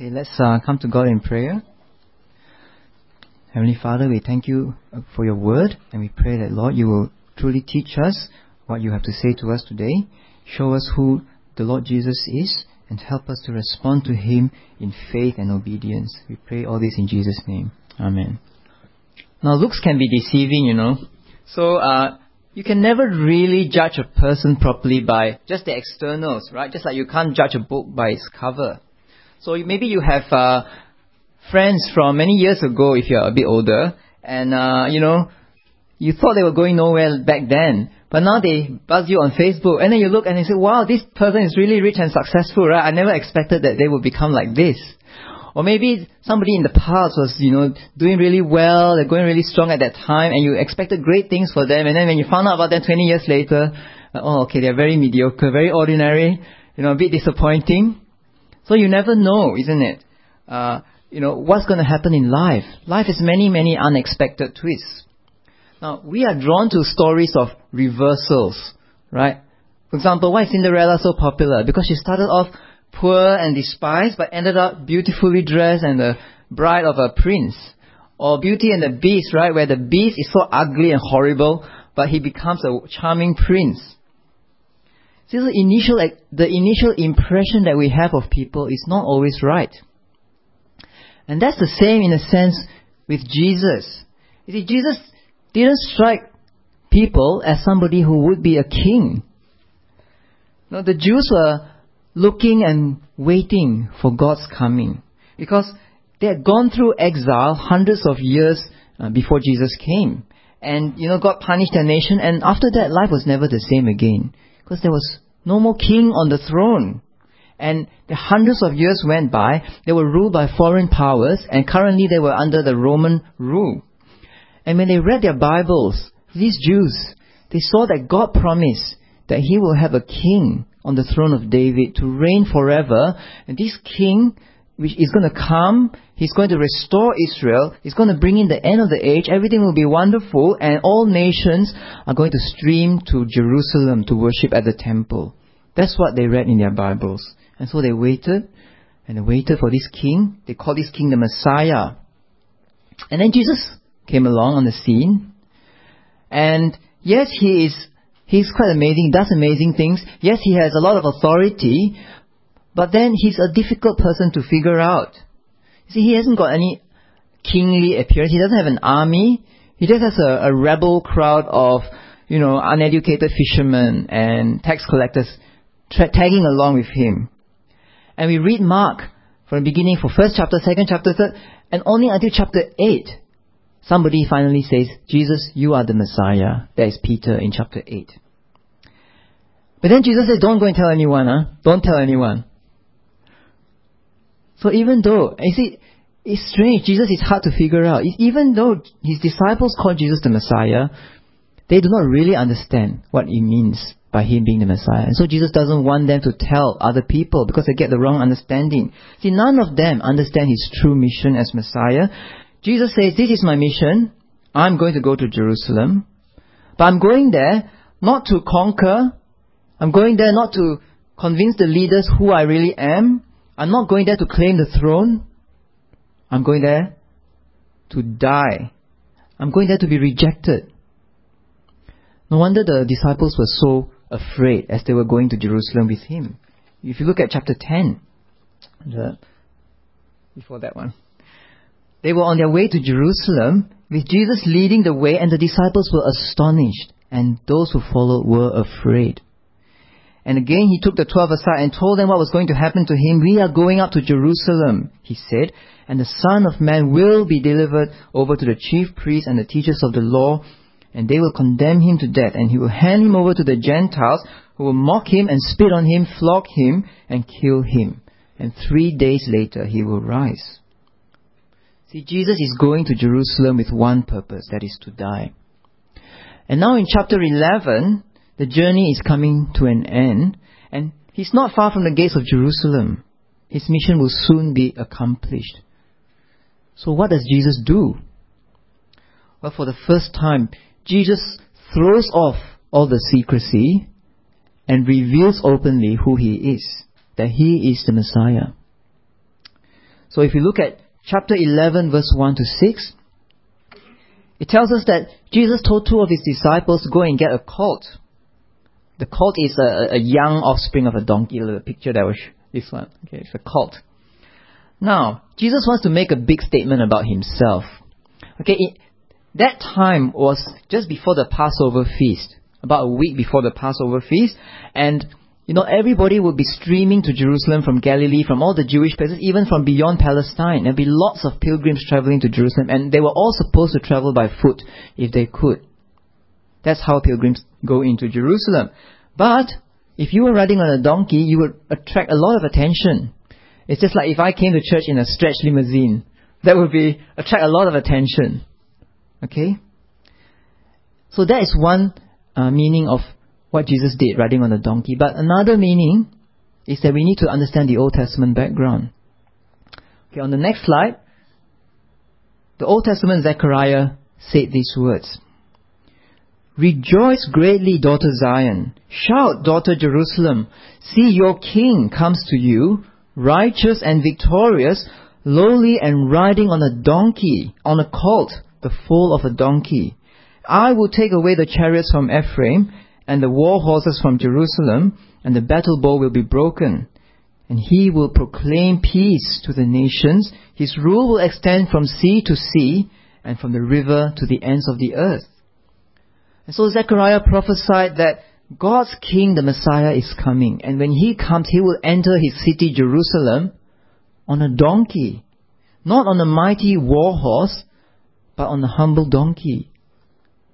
Okay, let's uh, come to God in prayer. Heavenly Father, we thank you uh, for your word and we pray that, Lord, you will truly teach us what you have to say to us today. Show us who the Lord Jesus is and help us to respond to him in faith and obedience. We pray all this in Jesus' name. Amen. Now, looks can be deceiving, you know. So, uh, you can never really judge a person properly by just the externals, right? Just like you can't judge a book by its cover. So maybe you have uh, friends from many years ago, if you're a bit older, and uh, you know, you thought they were going nowhere back then, but now they buzz you on Facebook, and then you look and you say, "Wow, this person is really rich and successful, right? I never expected that they would become like this." Or maybe somebody in the past was, you know, doing really well, they're going really strong at that time, and you expected great things for them, and then when you found out about them 20 years later, oh, okay, they're very mediocre, very ordinary, you know, a bit disappointing. So you never know, isn't it? Uh, you know, what's going to happen in life? Life has many, many unexpected twists. Now, we are drawn to stories of reversals, right? For example, why is Cinderella so popular? Because she started off poor and despised, but ended up beautifully dressed and the bride of a prince. Or Beauty and the Beast, right? Where the beast is so ugly and horrible, but he becomes a charming prince. See, the initial, the initial impression that we have of people is not always right. And that's the same in a sense with Jesus. You see, Jesus didn't strike people as somebody who would be a king. No, the Jews were looking and waiting for God's coming because they had gone through exile hundreds of years uh, before Jesus came. And, you know, God punished their nation and after that life was never the same again because there was no more king on the throne. And the hundreds of years went by, they were ruled by foreign powers, and currently they were under the Roman rule. And when they read their Bibles, these Jews, they saw that God promised that He will have a king on the throne of David to reign forever, and this king which is going to come. He's going to restore Israel. He's going to bring in the end of the age. Everything will be wonderful and all nations are going to stream to Jerusalem to worship at the temple. That's what they read in their Bibles. And so they waited and they waited for this king. They called this king the Messiah. And then Jesus came along on the scene. And yes, he is, he's quite amazing, does amazing things. Yes, he has a lot of authority, but then he's a difficult person to figure out. See, he hasn't got any kingly appearance. He doesn't have an army. He just has a, a rebel crowd of, you know, uneducated fishermen and tax collectors tra- tagging along with him. And we read Mark from the beginning for first chapter, second chapter, third, and only until chapter 8, somebody finally says, Jesus, you are the Messiah. That is Peter in chapter 8. But then Jesus says, don't go and tell anyone, huh? Don't tell anyone. So even though, you see, it's strange, Jesus is hard to figure out. Even though his disciples call Jesus the Messiah, they do not really understand what it means by him being the Messiah. And so Jesus doesn't want them to tell other people because they get the wrong understanding. See, none of them understand his true mission as Messiah. Jesus says, this is my mission. I'm going to go to Jerusalem. But I'm going there not to conquer. I'm going there not to convince the leaders who I really am. I'm not going there to claim the throne. I'm going there to die. I'm going there to be rejected. No wonder the disciples were so afraid as they were going to Jerusalem with him. If you look at chapter 10, the, before that one, they were on their way to Jerusalem with Jesus leading the way, and the disciples were astonished, and those who followed were afraid. And again he took the twelve aside and told them what was going to happen to him. We are going up to Jerusalem, he said, and the Son of Man will be delivered over to the chief priests and the teachers of the law, and they will condemn him to death, and he will hand him over to the Gentiles, who will mock him and spit on him, flog him, and kill him. And three days later he will rise. See, Jesus is going to Jerusalem with one purpose, that is to die. And now in chapter 11, the journey is coming to an end, and he's not far from the gates of Jerusalem. His mission will soon be accomplished. So what does Jesus do? Well, for the first time, Jesus throws off all the secrecy and reveals openly who he is, that he is the Messiah. So if you look at chapter 11 verse 1 to 6, it tells us that Jesus told two of his disciples to go and get a colt. The colt is a, a young offspring of a donkey. The picture that was this one. Okay, it's a colt. Now, Jesus wants to make a big statement about himself. Okay, it, that time was just before the Passover feast, about a week before the Passover feast, and you know, everybody would be streaming to Jerusalem from Galilee, from all the Jewish places, even from beyond Palestine. There'd be lots of pilgrims traveling to Jerusalem, and they were all supposed to travel by foot if they could. That's how pilgrims go into Jerusalem. But if you were riding on a donkey, you would attract a lot of attention. It's just like if I came to church in a stretch limousine, that would be attract a lot of attention. Okay? So that is one uh, meaning of what Jesus did riding on a donkey. But another meaning is that we need to understand the Old Testament background. Okay, on the next slide, the Old Testament Zechariah said these words. Rejoice greatly, daughter Zion. Shout, daughter Jerusalem. See, your king comes to you, righteous and victorious, lowly and riding on a donkey, on a colt, the foal of a donkey. I will take away the chariots from Ephraim and the war horses from Jerusalem, and the battle bow will be broken. And he will proclaim peace to the nations. His rule will extend from sea to sea, and from the river to the ends of the earth. And so Zechariah prophesied that God's king, the Messiah, is coming. And when he comes, he will enter his city, Jerusalem, on a donkey. Not on a mighty war horse, but on a humble donkey.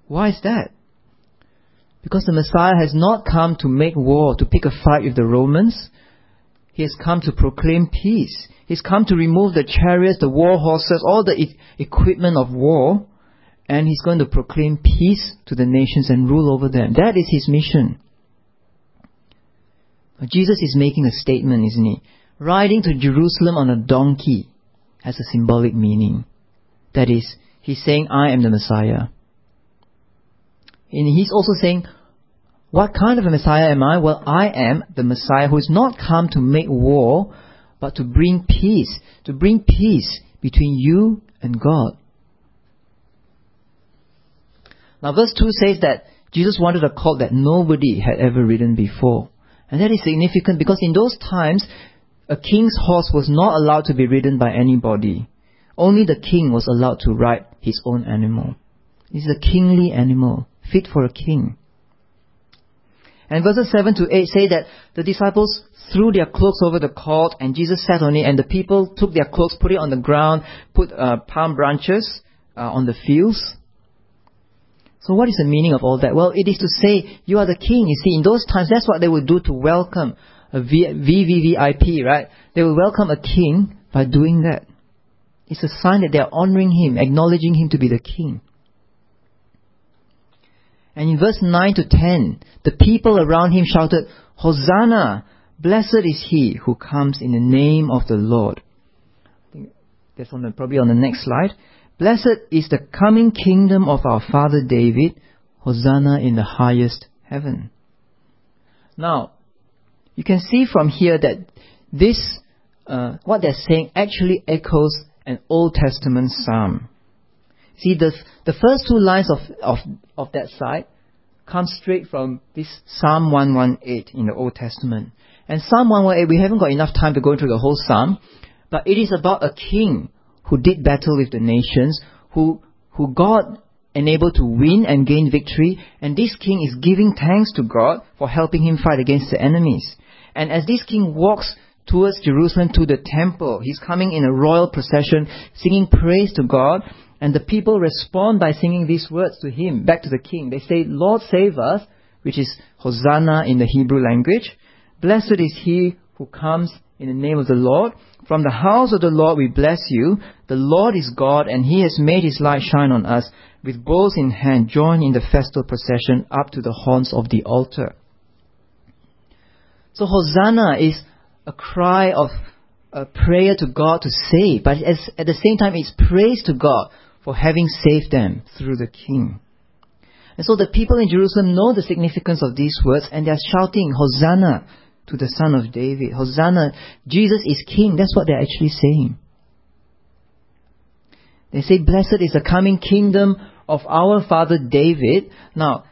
Why is that? Because the Messiah has not come to make war, to pick a fight with the Romans. He has come to proclaim peace. He's come to remove the chariots, the war horses, all the e- equipment of war, and he's going to proclaim peace to the nations and rule over them. That is his mission. Jesus is making a statement, isn't he? Riding to Jerusalem on a donkey has a symbolic meaning. That is, he's saying, I am the Messiah. And he's also saying, what kind of a Messiah am I? Well, I am the Messiah who is not come to make war, but to bring peace, to bring peace between you and God. Now, verse 2 says that Jesus wanted a colt that nobody had ever ridden before. And that is significant because in those times, a king's horse was not allowed to be ridden by anybody. Only the king was allowed to ride his own animal. Is a kingly animal, fit for a king. And verses 7 to 8 say that the disciples threw their cloaks over the colt and Jesus sat on it and the people took their cloaks, put it on the ground, put uh, palm branches uh, on the fields. So what is the meaning of all that? Well, it is to say, you are the king. You see, in those times, that's what they would do to welcome a VVVIP, right? They would welcome a king by doing that. It's a sign that they are honoring him, acknowledging him to be the king. And in verse 9 to 10, the people around him shouted, Hosanna! Blessed is he who comes in the name of the Lord. I think that's on the, probably on the next slide. Blessed is the coming kingdom of our father David. Hosanna in the highest heaven. Now, you can see from here that this, uh, what they're saying actually echoes an Old Testament psalm. See, the, the first two lines of, of, of that side come straight from this Psalm 118 in the Old Testament. And Psalm 118, we haven't got enough time to go through the whole psalm, but it is about a king who did battle with the nations, who, who God enabled to win and gain victory, and this king is giving thanks to God for helping him fight against the enemies. And as this king walks towards Jerusalem to the temple, he's coming in a royal procession, singing praise to God, and the people respond by singing these words to him, back to the king. They say, Lord save us, which is Hosanna in the Hebrew language. Blessed is he who comes in the name of the Lord. From the house of the Lord we bless you. The Lord is God and he has made his light shine on us. With bowls in hand, join in the festal procession up to the horns of the altar. So Hosanna is a cry of a prayer to God to save, but at the same time it's praise to God for having saved them through the King. And so the people in Jerusalem know the significance of these words and they're shouting, Hosanna to the Son of David. Hosanna, Jesus is King. That's what they're actually saying. They say, Blessed is the coming kingdom of our father David. Now,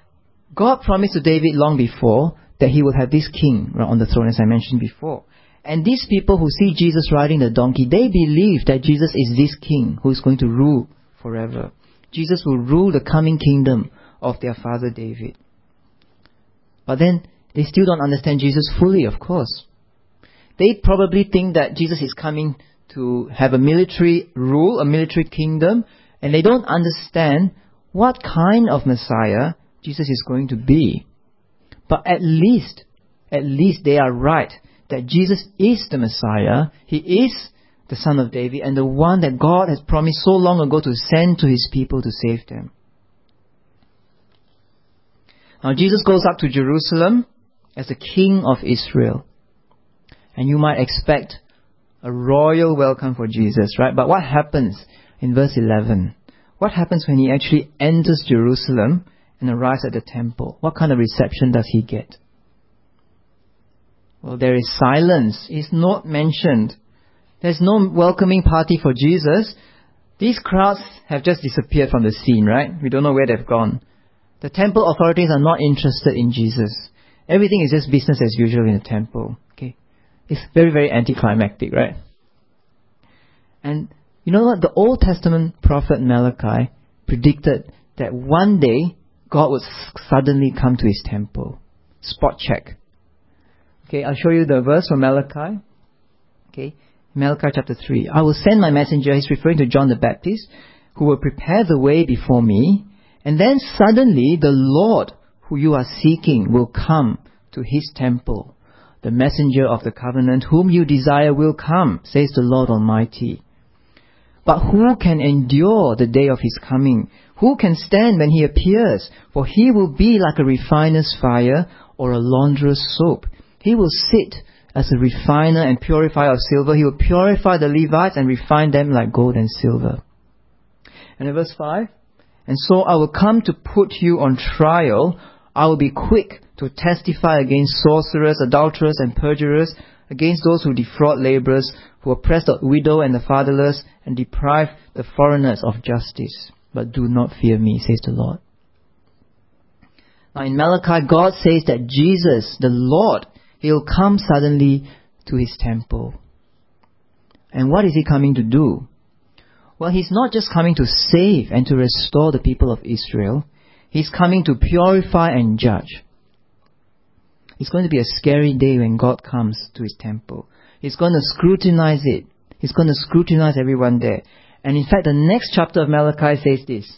God promised to David long before that he would have this king on the throne, as I mentioned before. And these people who see Jesus riding the donkey, they believe that Jesus is this king who is going to rule forever. Jesus will rule the coming kingdom of their father David. But then they still don't understand Jesus fully, of course. They probably think that Jesus is coming to have a military rule, a military kingdom, and they don't understand what kind of Messiah Jesus is going to be. But at least, at least they are right that Jesus is the Messiah. He is the Son of David and the one that God has promised so long ago to send to His people to save them. Now Jesus goes up to Jerusalem as the King of Israel. And you might expect a royal welcome for Jesus, right? But what happens in verse 11? What happens when he actually enters Jerusalem and arrives at the temple? What kind of reception does he get? Well, there is silence. It's not mentioned. There's no welcoming party for Jesus. These crowds have just disappeared from the scene, right? We don't know where they've gone. The temple authorities are not interested in Jesus. Everything is just business as usual in the temple. Okay? It's very, very anticlimactic, right? And you know what? The Old Testament prophet Malachi predicted that one day God would suddenly come to his temple. Spot check. Okay, I'll show you the verse from Malachi. Okay, Malachi chapter 3. I will send my messenger, he's referring to John the Baptist, who will prepare the way before me, and then suddenly the Lord who you are seeking will come to his temple. The messenger of the covenant whom you desire will come, says the Lord Almighty. But who can endure the day of his coming? Who can stand when he appears? For he will be like a refiner's fire or a launderer's soap. He will sit as a refiner and purifier of silver. He will purify the Levites and refine them like gold and silver. And in verse 5, And so I will come to put you on trial. I will be quick to testify against sorcerers, adulterers, and perjurers, against those who defraud laborers, who oppress the widow and the fatherless, and deprive the foreigners of justice. But do not fear me, says the Lord. Now in Malachi, God says that Jesus, the Lord, He'll come suddenly to his temple. And what is he coming to do? Well, he's not just coming to save and to restore the people of Israel. He's coming to purify and judge. It's going to be a scary day when God comes to his temple. He's going to scrutinize it. He's going to scrutinize everyone there. And in fact, the next chapter of Malachi says this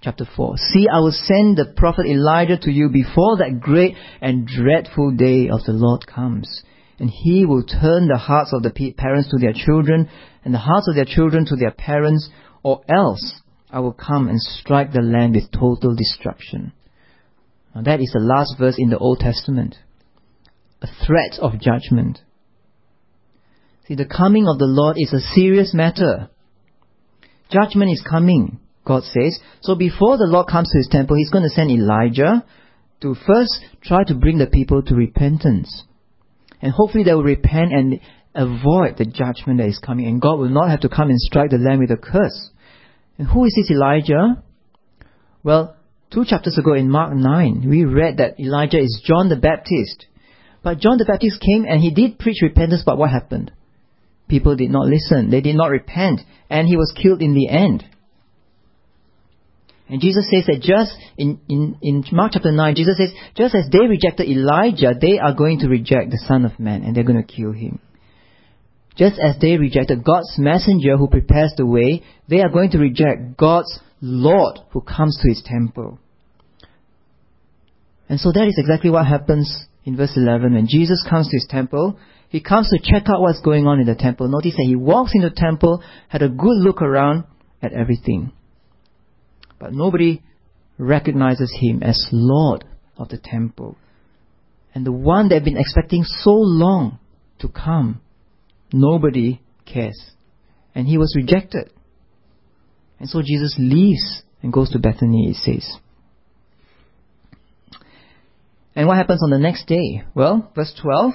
chapter 4. See, I will send the prophet Elijah to you before that great and dreadful day of the Lord comes. And he will turn the hearts of the parents to their children, and the hearts of their children to their parents, or else I will come and strike the land with total destruction. Now that is the last verse in the Old Testament. A threat of judgment. See, the coming of the Lord is a serious matter. Judgment is coming. God says. So before the Lord comes to his temple, he's going to send Elijah to first try to bring the people to repentance. And hopefully they will repent and avoid the judgment that is coming. And God will not have to come and strike the land with a curse. And who is this Elijah? Well, two chapters ago in Mark 9, we read that Elijah is John the Baptist. But John the Baptist came and he did preach repentance, but what happened? People did not listen. They did not repent. And he was killed in the end. And Jesus says that just in, in, in Mark chapter 9, Jesus says, just as they rejected Elijah, they are going to reject the Son of Man and they're going to kill him. Just as they rejected God's messenger who prepares the way, they are going to reject God's Lord who comes to his temple. And so that is exactly what happens in verse 11. When Jesus comes to his temple, he comes to check out what's going on in the temple. Notice that he walks in the temple, had a good look around at everything. But nobody recognizes him as Lord of the temple. And the one they've been expecting so long to come, nobody cares. And he was rejected. And so Jesus leaves and goes to Bethany, it says. And what happens on the next day? Well, verse 12.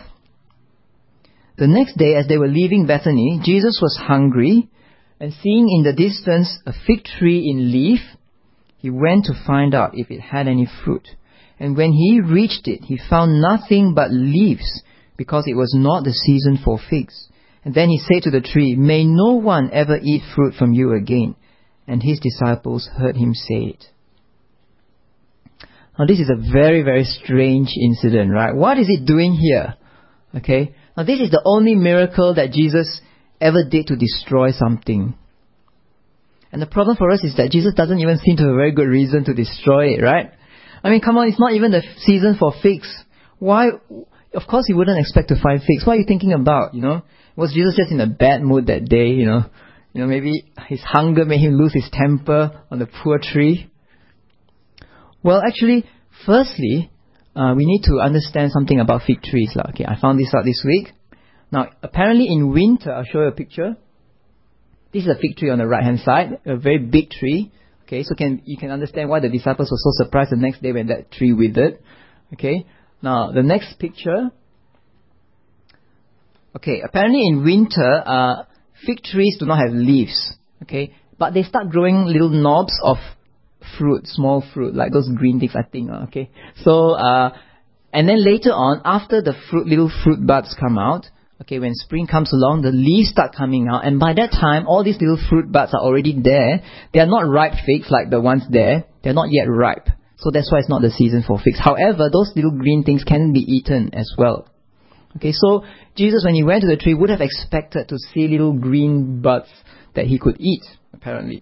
The next day, as they were leaving Bethany, Jesus was hungry, And seeing in the distance a fig tree in leaf, he went to find out if it had any fruit. And when he reached it, he found nothing but leaves, because it was not the season for figs. And then he said to the tree, May no one ever eat fruit from you again. And his disciples heard him say it. Now this is a very, very strange incident, right? What is it doing here? Okay? Now this is the only miracle that Jesus ever did to destroy something. And the problem for us is that Jesus doesn't even seem to have a very good reason to destroy it, right? I mean, come on, it's not even the season for figs. Why? Of course, he wouldn't expect to find figs. What are you thinking about? You know, was Jesus just in a bad mood that day? You know, you know, maybe his hunger made him lose his temper on the poor tree. Well, actually, firstly, uh, we need to understand something about fig trees. Okay, I found this out this week. Now, apparently in winter, I'll show you a picture. This is a fig tree on the right hand side, a very big tree. Okay, so can you can understand why the disciples were so surprised the next day when that tree withered. Okay, now the next picture. Okay, apparently in winter, uh, fig trees do not have leaves. Okay, but they start growing little knobs of fruit, small fruit, like those green things, I think. Uh, okay, so uh, and then later on, after the fruit, little fruit buds come out, Okay, when spring comes along, the leaves start coming out, and by that time, all these little fruit buds are already there. They are not ripe figs like the ones there. They're not yet ripe. So that's why it's not the season for figs. However, those little green things can be eaten as well. Okay, so Jesus, when he went to the tree, would have expected to see little green buds that he could eat, apparently.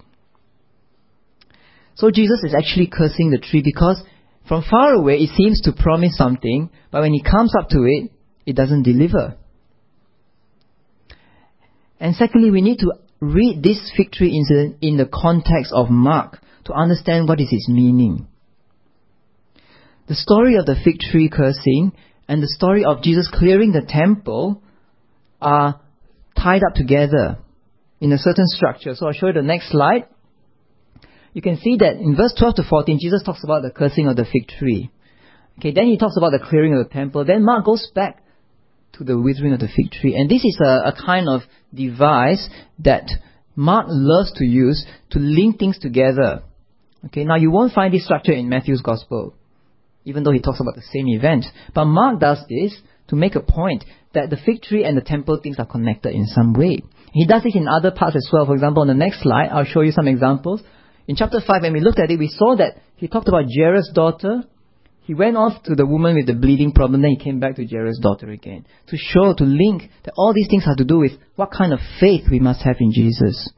So Jesus is actually cursing the tree because from far away it seems to promise something, but when he comes up to it, it doesn't deliver. And secondly, we need to read this fig tree incident in the context of Mark to understand what is its meaning. The story of the fig tree cursing and the story of Jesus clearing the temple are tied up together in a certain structure. So I'll show you the next slide. You can see that in verse 12 to 14, Jesus talks about the cursing of the fig tree. Okay, then he talks about the clearing of the temple. Then Mark goes back to the withering of the fig tree. And this is a, a kind of device that Mark loves to use to link things together. Okay, now you won't find this structure in Matthew's Gospel, even though he talks about the same event. But Mark does this to make a point that the fig tree and the temple things are connected in some way. He does this in other parts as well. For example, on the next slide, I'll show you some examples. In chapter 5, when we looked at it, we saw that he talked about Jairus' daughter he went off to the woman with the bleeding problem, then he came back to Jairus' daughter again. To show, to link that all these things have to do with what kind of faith we must have in Jesus.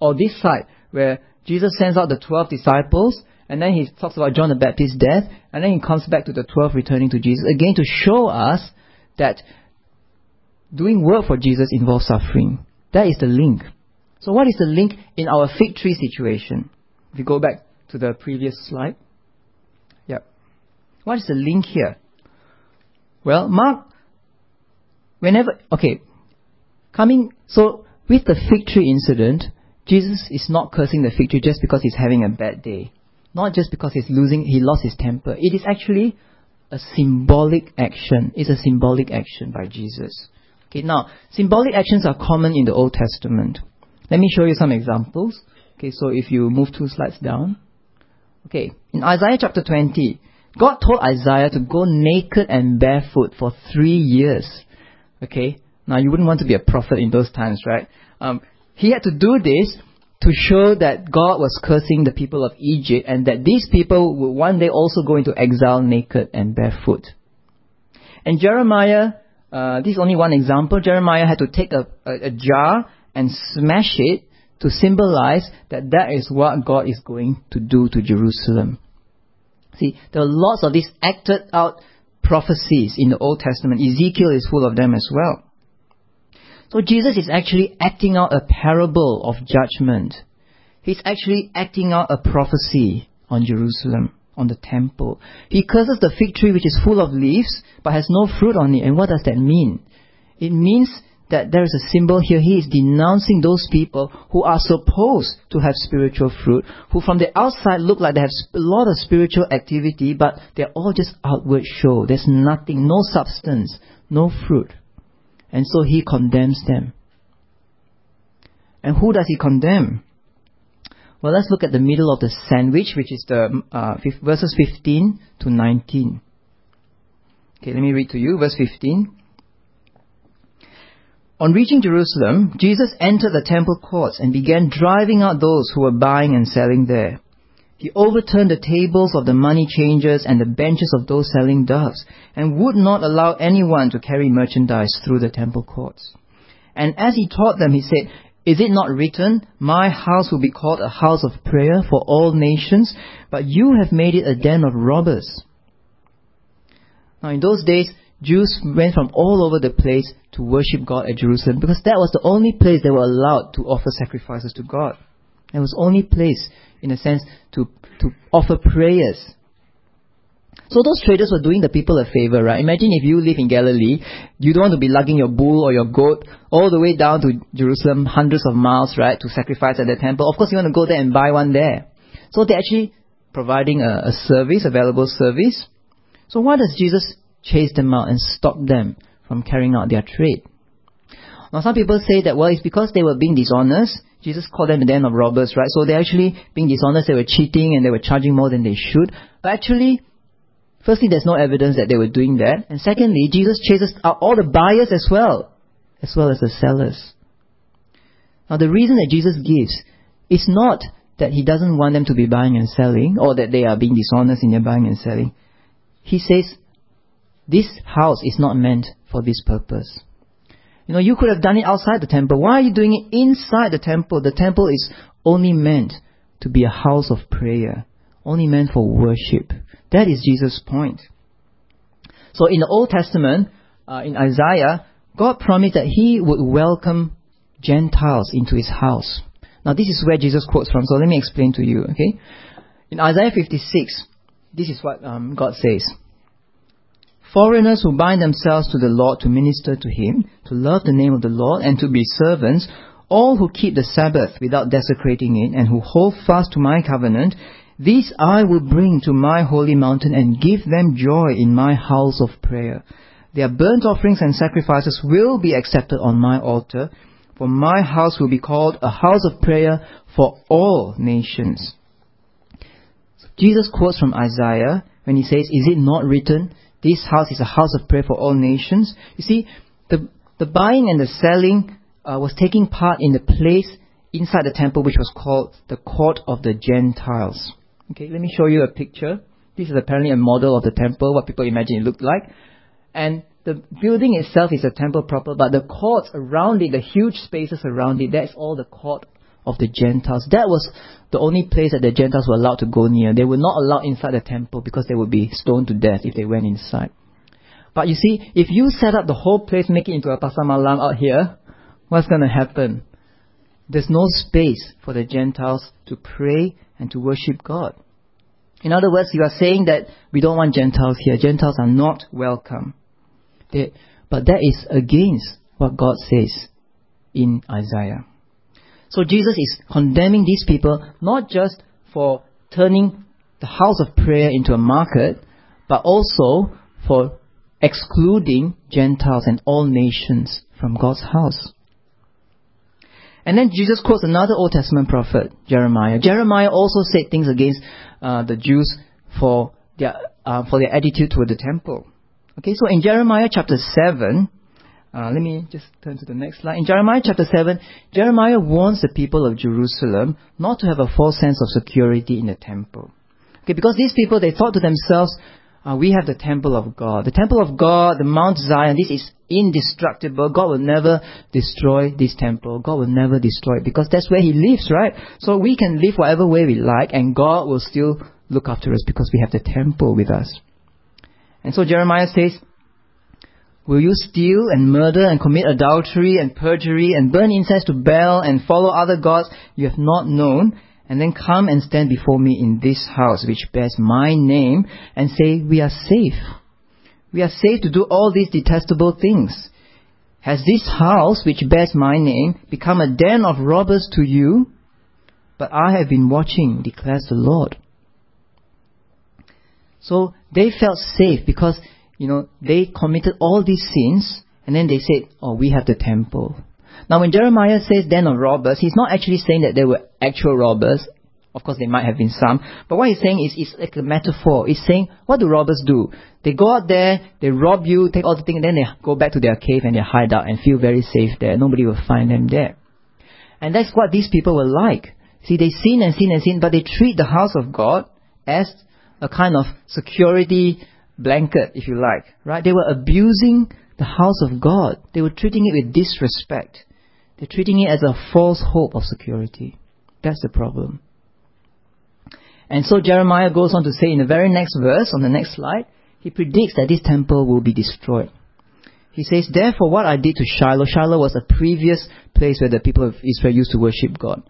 Or this side, where Jesus sends out the 12 disciples, and then he talks about John the Baptist's death, and then he comes back to the 12 returning to Jesus, again to show us that doing work for Jesus involves suffering. That is the link. So what is the link in our fig tree situation? If you go back to the previous slide. Yeah. What is the link here? Well, Mark, whenever, okay, coming, so with the fig tree incident, Jesus is not cursing the fig tree just because he's having a bad day. Not just because he's losing, he lost his temper. It is actually a symbolic action. It's a symbolic action by Jesus. Okay, now, symbolic actions are common in the Old Testament. Let me show you some examples. Okay, so if you move two slides down. Okay, in Isaiah chapter 20, God told Isaiah to go naked and barefoot for three years. Okay? Now, you wouldn't want to be a prophet in those times, right? Um, he had to do this to show that God was cursing the people of Egypt and that these people would one day also go into exile naked and barefoot. And Jeremiah, uh, this is only one example, Jeremiah had to take a, a, a jar and smash it to symbolize that that is what God is going to do to Jerusalem. See, there are lots of these acted out prophecies in the Old Testament. Ezekiel is full of them as well. So Jesus is actually acting out a parable of judgment. He's actually acting out a prophecy on Jerusalem, on the temple. He curses the fig tree which is full of leaves but has no fruit on it. And what does that mean? It means that there is a symbol here. He is denouncing those people who are supposed to have spiritual fruit, who from the outside look like they have a lot of spiritual activity, but they're all just outward show. There's nothing, no substance, no fruit. And so he condemns them. And who does he condemn? Well, let's look at the middle of the sandwich, which is the uh, verses 15 to 19. Okay, let me read to you, verse 15. On reaching Jerusalem, Jesus entered the temple courts and began driving out those who were buying and selling there. He overturned the tables of the money changers and the benches of those selling doves, and would not allow anyone to carry merchandise through the temple courts. And as he taught them, he said, Is it not written, My house will be called a house of prayer for all nations, but you have made it a den of robbers? Now in those days, Jews went from all over the place to worship God at Jerusalem because that was the only place they were allowed to offer sacrifices to God. It was the only place, in a sense, to, to offer prayers. So those traders were doing the people a favor, right? Imagine if you live in Galilee, you don't want to be lugging your bull or your goat all the way down to Jerusalem, hundreds of miles, right, to sacrifice at the temple. Of course, you want to go there and buy one there. So they're actually providing a, a service, a valuable service. So why does Jesus chase them out and stop them from carrying out their trade. Now, some people say that, well, it's because they were being dishonest. Jesus called them the den of robbers, right? So they're actually being dishonest, they were cheating, and they were charging more than they should. But actually, firstly, there's no evidence that they were doing that. And secondly, Jesus chases out all the buyers as well, as well as the sellers. Now, the reason that Jesus gives is not that he doesn't want them to be buying and selling, or that they are being dishonest in their buying and selling. He says this house is not meant for this purpose. You know, you could have done it outside the temple. Why are you doing it inside the temple? The temple is only meant to be a house of prayer, only meant for worship. That is Jesus' point. So in the Old Testament, uh, in Isaiah, God promised that He would welcome Gentiles into His house. Now this is where Jesus quotes from, so let me explain to you, okay? In Isaiah 56, this is what um, God says. Foreigners who bind themselves to the Lord to minister to Him, to love the name of the Lord, and to be servants, all who keep the Sabbath without desecrating it, and who hold fast to my covenant, these I will bring to my holy mountain and give them joy in my house of prayer. Their burnt offerings and sacrifices will be accepted on my altar, for my house will be called a house of prayer for all nations. Jesus quotes from Isaiah when he says, Is it not written? This house is a house of prayer for all nations. You see, the, the buying and the selling uh, was taking part in the place inside the temple which was called the court of the Gentiles. Okay, let me show you a picture. This is apparently a model of the temple, what people imagine it looked like. And the building itself is a temple proper, but the courts around it, the huge spaces around it, that's all the court of the Gentiles. That was the only place that the Gentiles were allowed to go near. They were not allowed inside the temple because they would be stoned to death if they went inside. But you see, if you set up the whole place, make it into a pasar malam out here, what's going to happen? There's no space for the Gentiles to pray and to worship God. In other words, you are saying that we don't want Gentiles here. Gentiles are not welcome. They, but that is against what God says in Isaiah. So Jesus is condemning these people not just for turning the house of prayer into a market, but also for excluding Gentiles and all nations from God's house. And then Jesus quotes another Old Testament prophet, Jeremiah. Jeremiah also said things against uh, the Jews for their uh, for their attitude toward the temple. Okay, so in Jeremiah chapter seven, uh, let me just turn to the next slide. In Jeremiah chapter 7, Jeremiah warns the people of Jerusalem not to have a false sense of security in the temple. Okay, because these people, they thought to themselves, uh, we have the temple of God. The temple of God, the Mount Zion, this is indestructible. God will never destroy this temple. God will never destroy it because that's where He lives, right? So we can live whatever way we like and God will still look after us because we have the temple with us. And so Jeremiah says, Will you steal and murder and commit adultery and perjury and burn incense to Baal and follow other gods you have not known and then come and stand before me in this house which bears my name and say, we are safe. We are safe to do all these detestable things. Has this house which bears my name become a den of robbers to you? But I have been watching, declares the Lord. So they felt safe because you know, they committed all these sins, and then they said, oh, we have the temple. Now, when Jeremiah says den of robbers, he's not actually saying that there were actual robbers. Of course, there might have been some. But what he's saying is, it's like a metaphor. He's saying, what do robbers do? They go out there, they rob you, take all the things, and then they go back to their cave and they hide out and feel very safe there. Nobody will find them there. And that's what these people were like. See, they sin and sin and sin, but they treat the house of God as a kind of security blanket, if you like. Right? They were abusing the house of God. They were treating it with disrespect. They're treating it as a false hope of security. That's the problem. And so Jeremiah goes on to say in the very next verse, on the next slide, he predicts that this temple will be destroyed. He says, Therefore, what I did to Shiloh, Shiloh was a previous place where the people of Israel used to worship God.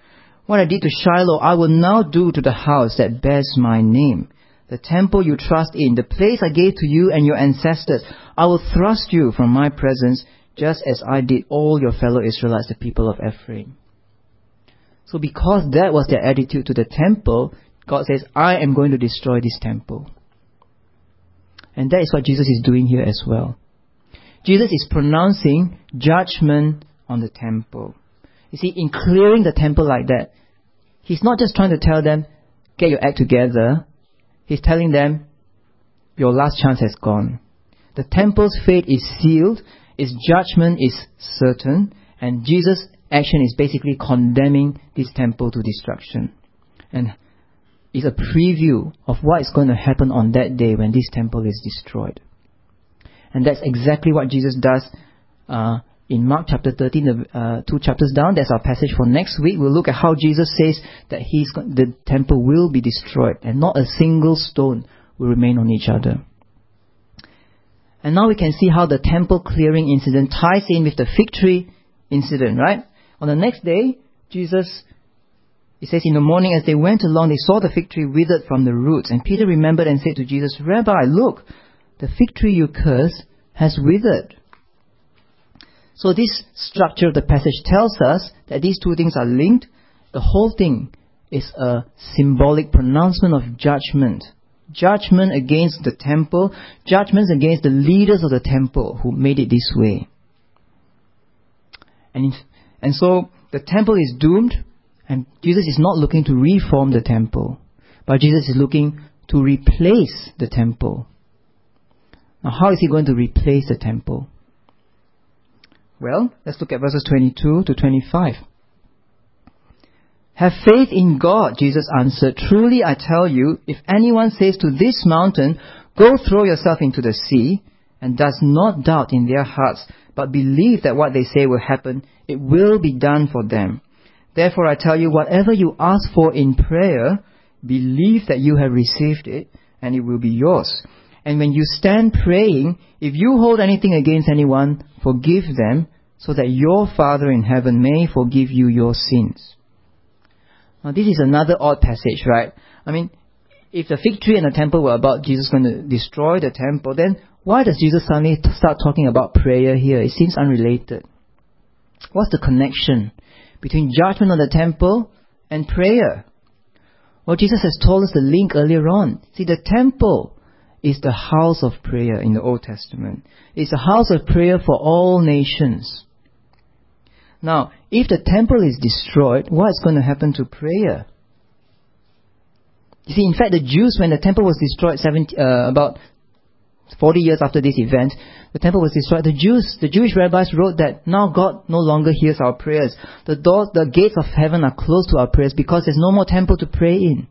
What I did to Shiloh, I will now do to the house that bears my name. The temple you trust in, the place I gave to you and your ancestors, I will thrust you from my presence, just as I did all your fellow Israelites, the people of Ephraim. So because that was their attitude to the temple, God says, I am going to destroy this temple. And that is what Jesus is doing here as well. Jesus is pronouncing judgment on the temple. You see, in clearing the temple like that, he's not just trying to tell them, get your act together. He's telling them, your last chance has gone. The temple's fate is sealed, its judgment is certain, and Jesus' action is basically condemning this temple to destruction. And it's a preview of what is going to happen on that day when this temple is destroyed. And that's exactly what Jesus does uh, in Mark chapter 13, uh, two chapters down. That's our passage for next week. We'll look at how Jesus says that he's the temple will be destroyed and not a single stone will remain on each other. And now we can see how the temple clearing incident ties in with the fig tree incident, right? On the next day, Jesus it says, In the morning as they went along, they saw the fig tree withered from the roots. And Peter remembered and said to Jesus, Rabbi, look, the fig tree you cursed has withered. So this structure of the passage tells us that these two things are linked. The whole thing is a symbolic pronouncement of judgment. Judgment against the temple, judgments against the leaders of the temple who made it this way. And, and so the temple is doomed and Jesus is not looking to reform the temple, but Jesus is looking to replace the temple. Now, how is he going to replace the temple? Well, let's look at verses 22 to 25. Have faith in God, Jesus answered. Truly I tell you, if anyone says to this mountain, Go throw yourself into the sea, and does not doubt in their hearts, but believe that what they say will happen, it will be done for them. Therefore I tell you, whatever you ask for in prayer, believe that you have received it, and it will be yours. And when you stand praying, if you hold anything against anyone, forgive them, so that your Father in heaven may forgive you your sins. Now this is another odd passage, right? I mean, if the fig tree and the temple were about Jesus going to destroy the temple, then why does Jesus suddenly start talking about prayer here? It seems unrelated. What's the connection? between judgment on the temple and prayer. Well, Jesus has told us the link earlier on. See, the temple is the house of prayer in the Old Testament. It's a house of prayer for all nations. Now, if the temple is destroyed, what's going to happen to prayer? You see, in fact, the Jews, when the temple was destroyed 70, uh, about 40 years after this event, the temple was destroyed. The Jews, the Jewish rabbis wrote that now God no longer hears our prayers. The doors, the gates of heaven are closed to our prayers because there's no more temple to pray in.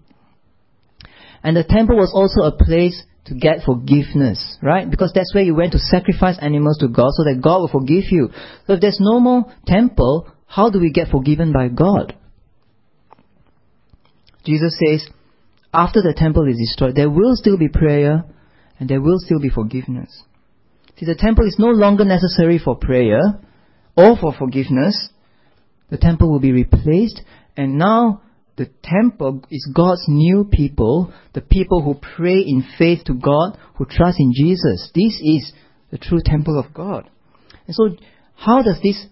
And the temple was also a place to get forgiveness, right? Because that's where you went to sacrifice animals to God so that God will forgive you. So if there's no more temple, how do we get forgiven by God? Jesus says, after the temple is destroyed, there will still be prayer, and there will still be forgiveness. See, the temple is no longer necessary for prayer or for forgiveness. The temple will be replaced, and now the temple is God's new people, the people who pray in faith to God, who trust in Jesus. This is the true temple of God. And so, how does this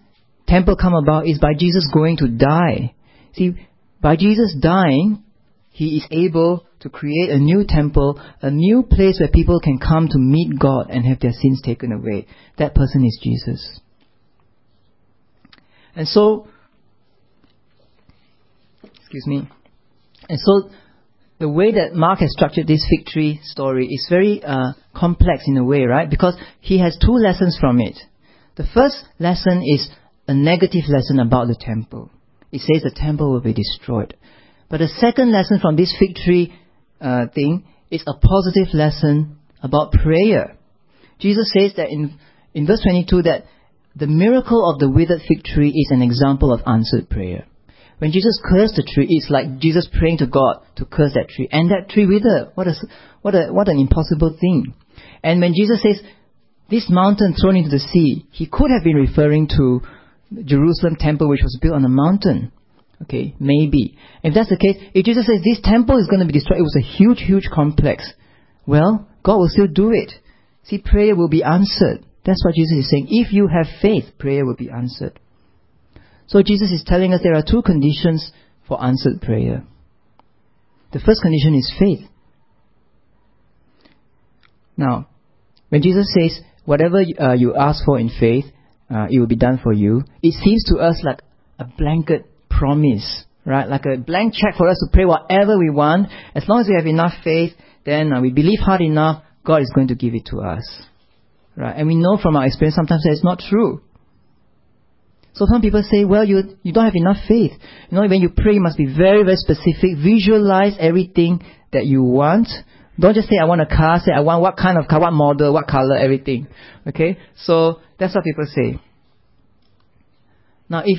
temple come about? Is by Jesus going to die. See, by Jesus dying, he is able to create a new temple, a new place where people can come to meet God and have their sins taken away. That person is Jesus. And so, excuse me. And so, the way that Mark has structured this fig tree story is very uh, complex in a way, right? Because he has two lessons from it. The first lesson is a negative lesson about the temple. It says the temple will be destroyed. But the second lesson from this fig tree uh, thing is a positive lesson about prayer. Jesus says that in, in verse 22 that the miracle of the withered fig tree is an example of answered prayer. When Jesus cursed the tree, it's like Jesus praying to God to curse that tree. And that tree withered. What, a, what, a, what an impossible thing. And when Jesus says, this mountain thrown into the sea, he could have been referring to Jerusalem temple which was built on a mountain. Okay, maybe. If that's the case, if Jesus says this temple is going to be destroyed, it was a huge, huge complex. Well, God will still do it. See, prayer will be answered. That's what Jesus is saying. If you have faith, prayer will be answered. So Jesus is telling us there are two conditions for answered prayer. The first condition is faith. Now, when Jesus says, whatever uh, you ask for in faith, uh, it will be done for you, it seems to us like a blanket promise, right? Like a blank check for us to pray whatever we want. As long as we have enough faith, then uh, we believe hard enough, God is going to give it to us. Right? And we know from our experience sometimes that it's not true. So some people say, well, you, you don't have enough faith. You know, when you pray, you must be very, very specific. Visualize everything that you want. Don't just say, I want a car. Say, I want what kind of car, what model, what color, everything. Okay? So, that's what people say. Now, if,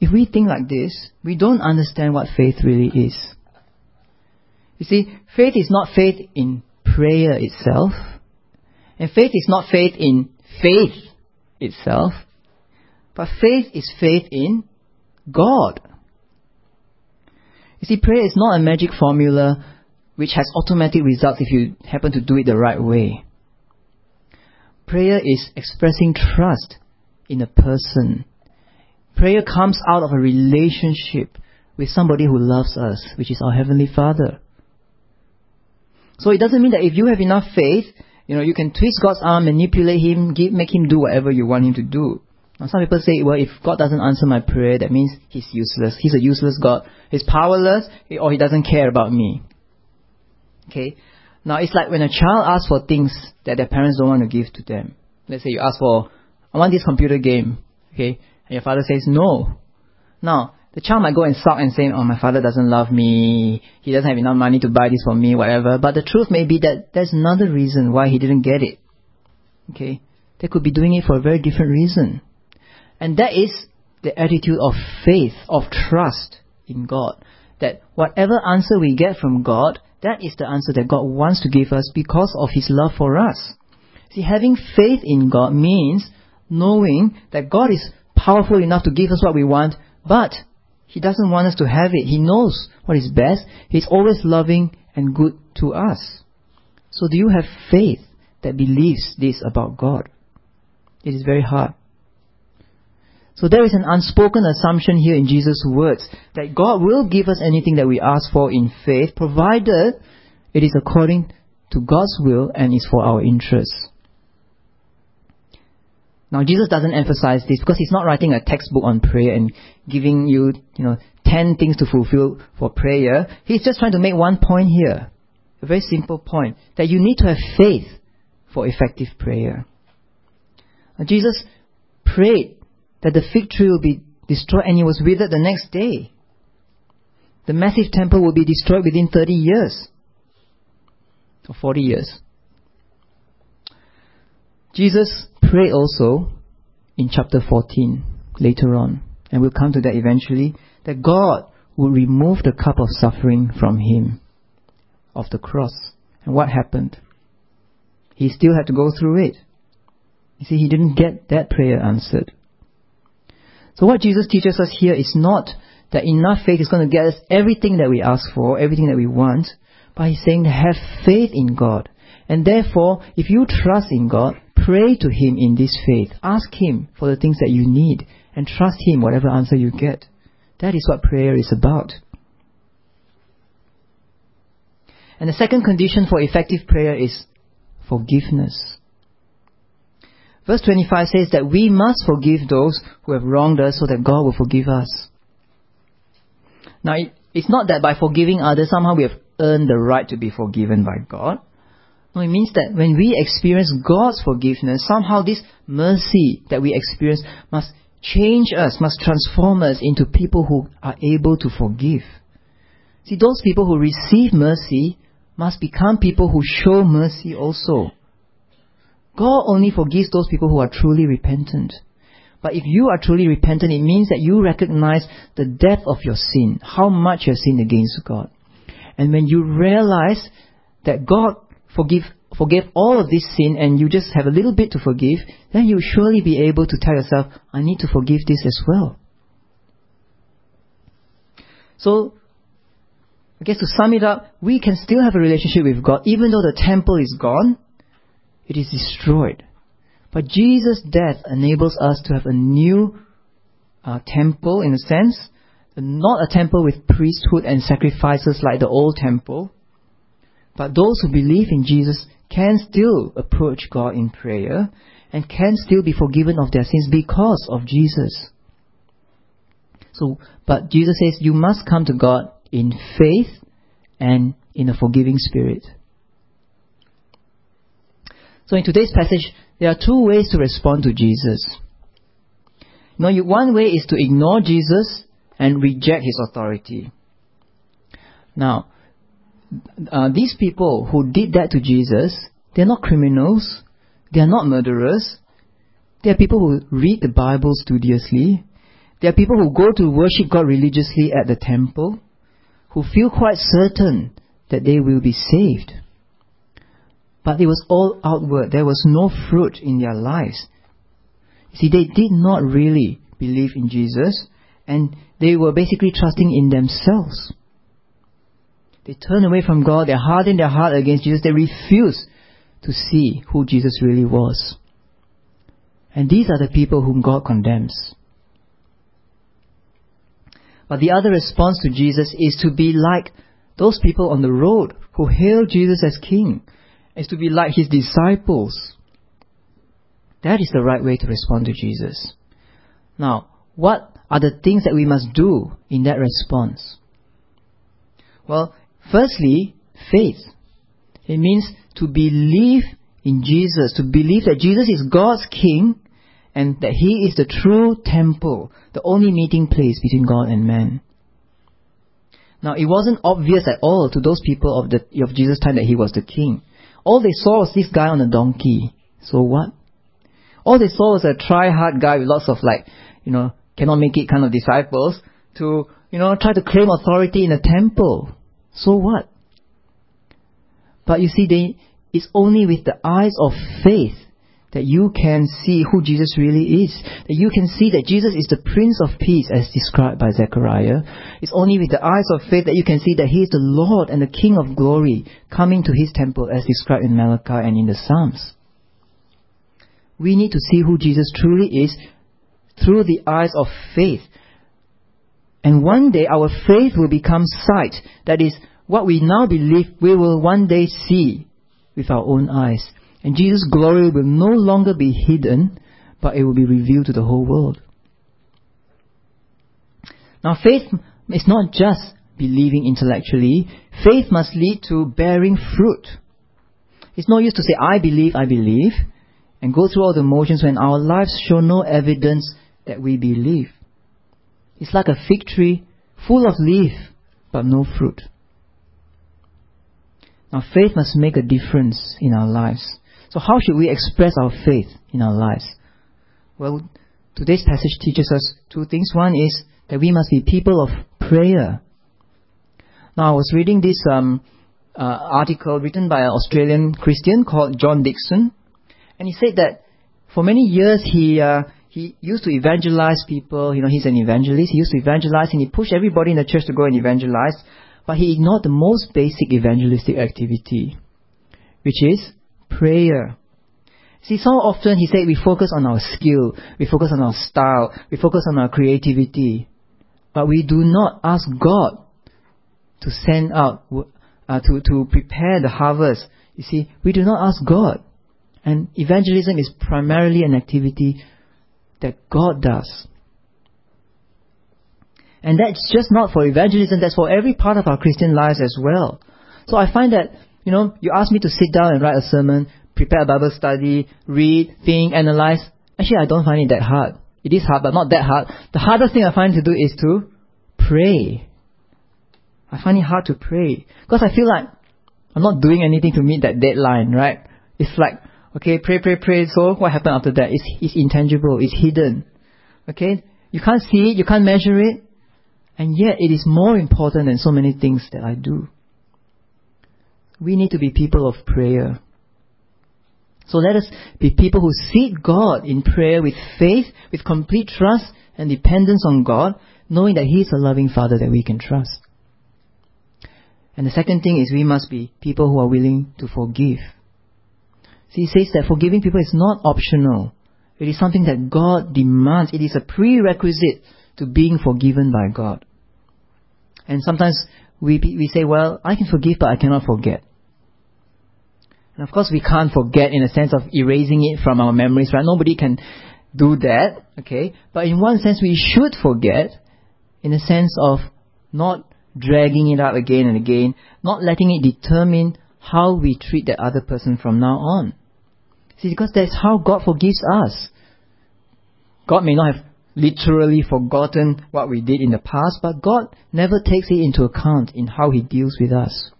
if we think like this, we don't understand what faith really is. You see, faith is not faith in prayer itself. And faith is not faith in faith itself. But faith is faith in God. You see, prayer is not a magic formula which has automatic results if you happen to do it the right way. Prayer is expressing trust in a person. Prayer comes out of a relationship with somebody who loves us, which is our Heavenly Father. So it doesn't mean that if you have enough faith, you know, you can twist God's arm, manipulate Him, give, make Him do whatever you want Him to do. Now, some people say, well, if God doesn't answer my prayer, that means He's useless. He's a useless God. He's powerless, or He doesn't care about me. Okay? Now, it's like when a child asks for things that their parents don't want to give to them. Let's say you ask for, I want this computer game. Okay? And your father says no. Now, the child might go and sulk and say, oh, my father doesn't love me, he doesn't have enough money to buy this for me, whatever. But the truth may be that there's another reason why he didn't get it. Okay? They could be doing it for a very different reason. And that is the attitude of faith, of trust in God. That whatever answer we get from God, that is the answer that God wants to give us because of His love for us. See, having faith in God means knowing that God is powerful enough to give us what we want, but he doesn't want us to have it. He knows what is best. He's always loving and good to us. So do you have faith that believes this about God? It is very hard. So there is an unspoken assumption here in Jesus' words that God will give us anything that we ask for in faith, provided it is according to God's will and is for our interests. Now Jesus doesn't emphasize this because he's not writing a textbook on prayer and giving you, you know, ten things to fulfill for prayer. He's just trying to make one point here. A very simple point. That you need to have faith for effective prayer. Now, Jesus prayed that the fig tree will be destroyed and it was withered the next day. The massive temple will be destroyed within 30 years. Or 40 years. Jesus prayed also in chapter 14 later on, and we'll come to that eventually, that God would remove the cup of suffering from him of the cross. And what happened? He still had to go through it. You see, he didn't get that prayer answered. So what Jesus teaches us here is not that enough faith is going to get us everything that we ask for, everything that we want, but he's saying have faith in God. And therefore, if you trust in God, Pray to Him in this faith. Ask Him for the things that you need and trust Him whatever answer you get. That is what prayer is about. And the second condition for effective prayer is forgiveness. Verse 25 says that we must forgive those who have wronged us so that God will forgive us. Now, it's not that by forgiving others somehow we have earned the right to be forgiven by God. No, it means that when we experience God's forgiveness, somehow this mercy that we experience must change us, must transform us into people who are able to forgive. See, those people who receive mercy must become people who show mercy also. God only forgives those people who are truly repentant. But if you are truly repentant, it means that you recognize the depth of your sin, how much you have sinned against God. And when you realize that God forgive, forgave all of this sin and you just have a little bit to forgive, then you'll surely be able to tell yourself, I need to forgive this as well. So, I guess to sum it up, we can still have a relationship with God even though the temple is gone it is destroyed. But Jesus' death enables us to have a new uh, temple, in a sense, not a temple with priesthood and sacrifices like the old temple, but those who believe in Jesus can still approach God in prayer and can still be forgiven of their sins because of Jesus. So, but Jesus says you must come to God in faith and in a forgiving spirit. So in today's passage, there are two ways to respond to Jesus. You know, one way is to ignore Jesus and reject his authority. Now, uh, these people who did that to Jesus, they're not criminals, they are not murderers, they are people who read the Bible studiously, they are people who go to worship God religiously at the temple, who feel quite certain that they will be saved. But it was all outward. There was no fruit in their lives. See, they did not really believe in Jesus, and they were basically trusting in themselves. They turned away from God, they hardened their heart against Jesus, they refused to see who Jesus really was. And these are the people whom God condemns. But the other response to Jesus is to be like those people on the road who hailed Jesus as King, is to be like his disciples. That is the right way to respond to Jesus. Now, what are the things that we must do in that response? Well, firstly, faith. It means to believe in Jesus, to believe that Jesus is God's King and that He is the true temple, the only meeting place between God and man. Now, it wasn't obvious at all to those people of, the, of Jesus' time that He was the King. All they saw was this guy on a donkey. So what? All they saw was a try-hard guy with lots of like, you know, cannot make it kind of disciples to, you know, try to claim authority in a temple. So what? But you see, they, it's only with the eyes of faith that you can see who Jesus really is. That you can see that Jesus is the Prince of Peace as described by Zechariah. It's only with the eyes of faith that you can see that He is the Lord and the King of glory coming to His temple as described in Malachi and in the Psalms. We need to see who Jesus truly is through the eyes of faith. And one day our faith will become sight. That is, what we now believe we will one day see with our own eyes. And Jesus' glory will no longer be hidden, but it will be revealed to the whole world. Now, faith is not just believing intellectually. Faith must lead to bearing fruit. It's no use to say, I believe, I believe, and go through all the motions when our lives show no evidence that we believe. It's like a fig tree full of leaf, but no fruit. Now, faith must make a difference in our lives. So how should we express our faith in our lives? Well, today's passage teaches us two things. One is that we must be people of prayer. Now, I was reading this um, uh, article written by an Australian Christian called John Dickson, and he said that for many years he uh, he used to evangelize people. You know, he's an evangelist. He used to evangelize, and he pushed everybody in the church to go and evangelize. But he ignored the most basic evangelistic activity, which is prayer. See, so often he said we focus on our skill, we focus on our style, we focus on our creativity, but we do not ask God to send out, uh, to, to prepare the harvest. You see, we do not ask God. And evangelism is primarily an activity that God does. And that's just not for evangelism, that's for every part of our Christian lives as well. So I find that, you know, you ask me to sit down and write a sermon, prepare a Bible study, read, think, analyze. Actually, I don't find it that hard. It is hard, but not that hard. The hardest thing I find to do is to pray. I find it hard to pray. Because I feel like I'm not doing anything to meet that deadline, right? It's like, okay, pray, pray, pray. So what happened after that? It's, it's intangible. It's hidden. Okay? You can't see it. You can't measure it. And yet it is more important than so many things that I do. We need to be people of prayer. So let us be people who seek God in prayer with faith, with complete trust and dependence on God, knowing that He is a loving Father that we can trust. And the second thing is we must be people who are willing to forgive. See, he says that forgiving people is not optional. It is something that God demands. It is a prerequisite to being forgiven by God. And sometimes we, we say, well, I can forgive, but I cannot forget. And of course, we can't forget in a sense of erasing it from our memories, right? Nobody can do that, okay? But in one sense, we should forget in a sense of not dragging it out again and again, not letting it determine how we treat that other person from now on. See, because that's how God forgives us. God may not have literally forgotten what we did in the past, but God never takes it into account in how He deals with us.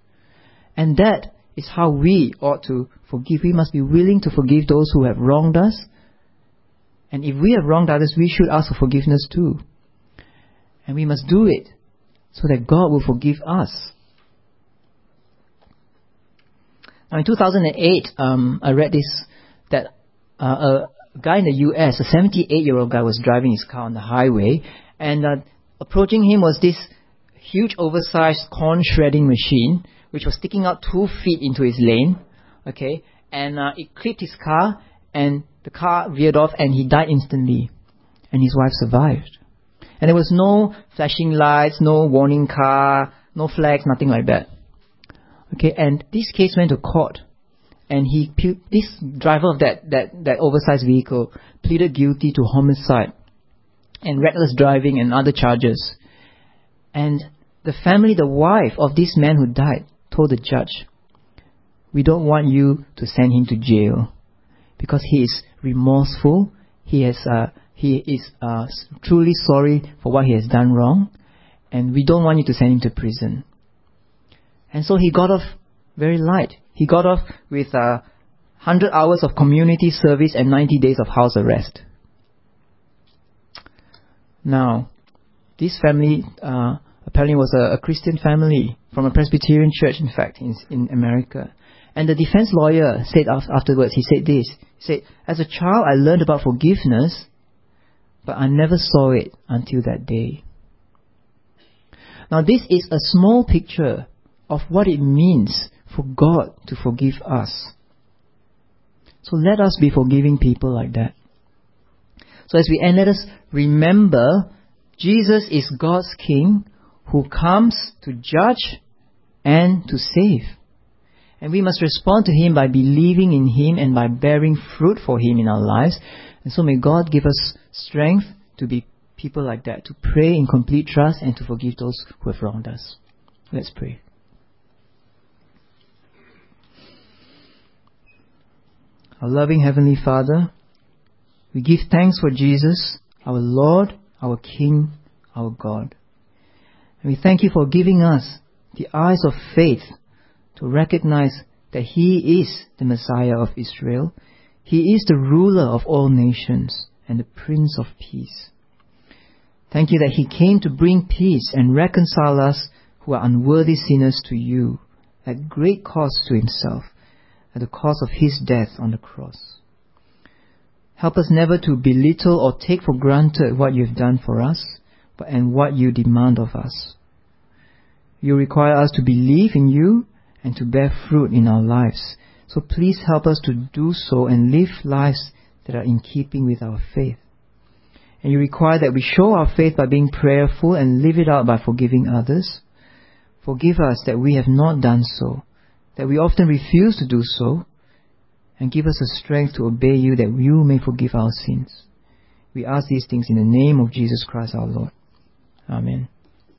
And that is how we ought to forgive. We must be willing to forgive those who have wronged us. And if we have wronged others, we should ask for forgiveness too. And we must do it so that God will forgive us. Now in 2008, um, I read this that uh, a guy in the U.S., a 78-year-old guy, was driving his car on the highway, and uh, approaching him was this huge, oversized corn shredding machine, which was sticking out two feet into his lane. Okay, and uh, it clipped his car, and the car veered off, and he died instantly, and his wife survived. And there was no flashing lights, no warning car, no flags, nothing like that. Okay, and this case went to court and he this driver of that, that, that oversized vehicle pleaded guilty to homicide and reckless driving and other charges. And the family, the wife of this man who died, told the judge, We don't want you to send him to jail because he is remorseful. He has uh, he is uh, truly sorry for what he has done wrong, and we don't want you to send him to prison. And so he got off very light. He got off with uh, 100 hours of community service and 90 days of house arrest. Now, this family uh, apparently was a, a, Christian family from a Presbyterian church, in fact, in, in America. And the defense lawyer said afterwards, he said this. He said, As a child, I learned about forgiveness, but I never saw it until that day. Now, this is a small picture of what it means for God to forgive us. So let us be forgiving people like that. So as we end, let us remember Jesus is God's King who comes to judge and to save. And we must respond to Him by believing in Him and by bearing fruit for Him in our lives. And so may God give us strength to be people like that, to pray in complete trust and to forgive those who have wronged us. Let's pray. Our loving Heavenly Father, we give thanks for Jesus, our Lord, our King, our God. And we thank you for giving us the eyes of faith to recognize that He is the Messiah of Israel. He is the ruler of all nations and the Prince of Peace. Thank you that He came to bring peace and reconcile us who are unworthy sinners to you at great cost to Himself at the cost of his death on the cross. Help us never to belittle or take for granted what you have done for us, but and what you demand of us. You require us to believe in you and to bear fruit in our lives. So please help us to do so and live lives that are in keeping with our faith. And you require that we show our faith by being prayerful and live it out by forgiving others. Forgive us that we have not done so that we often refuse to do so, and give us the strength to obey you that you may forgive our sins. We ask these things in the name of Jesus Christ our Lord.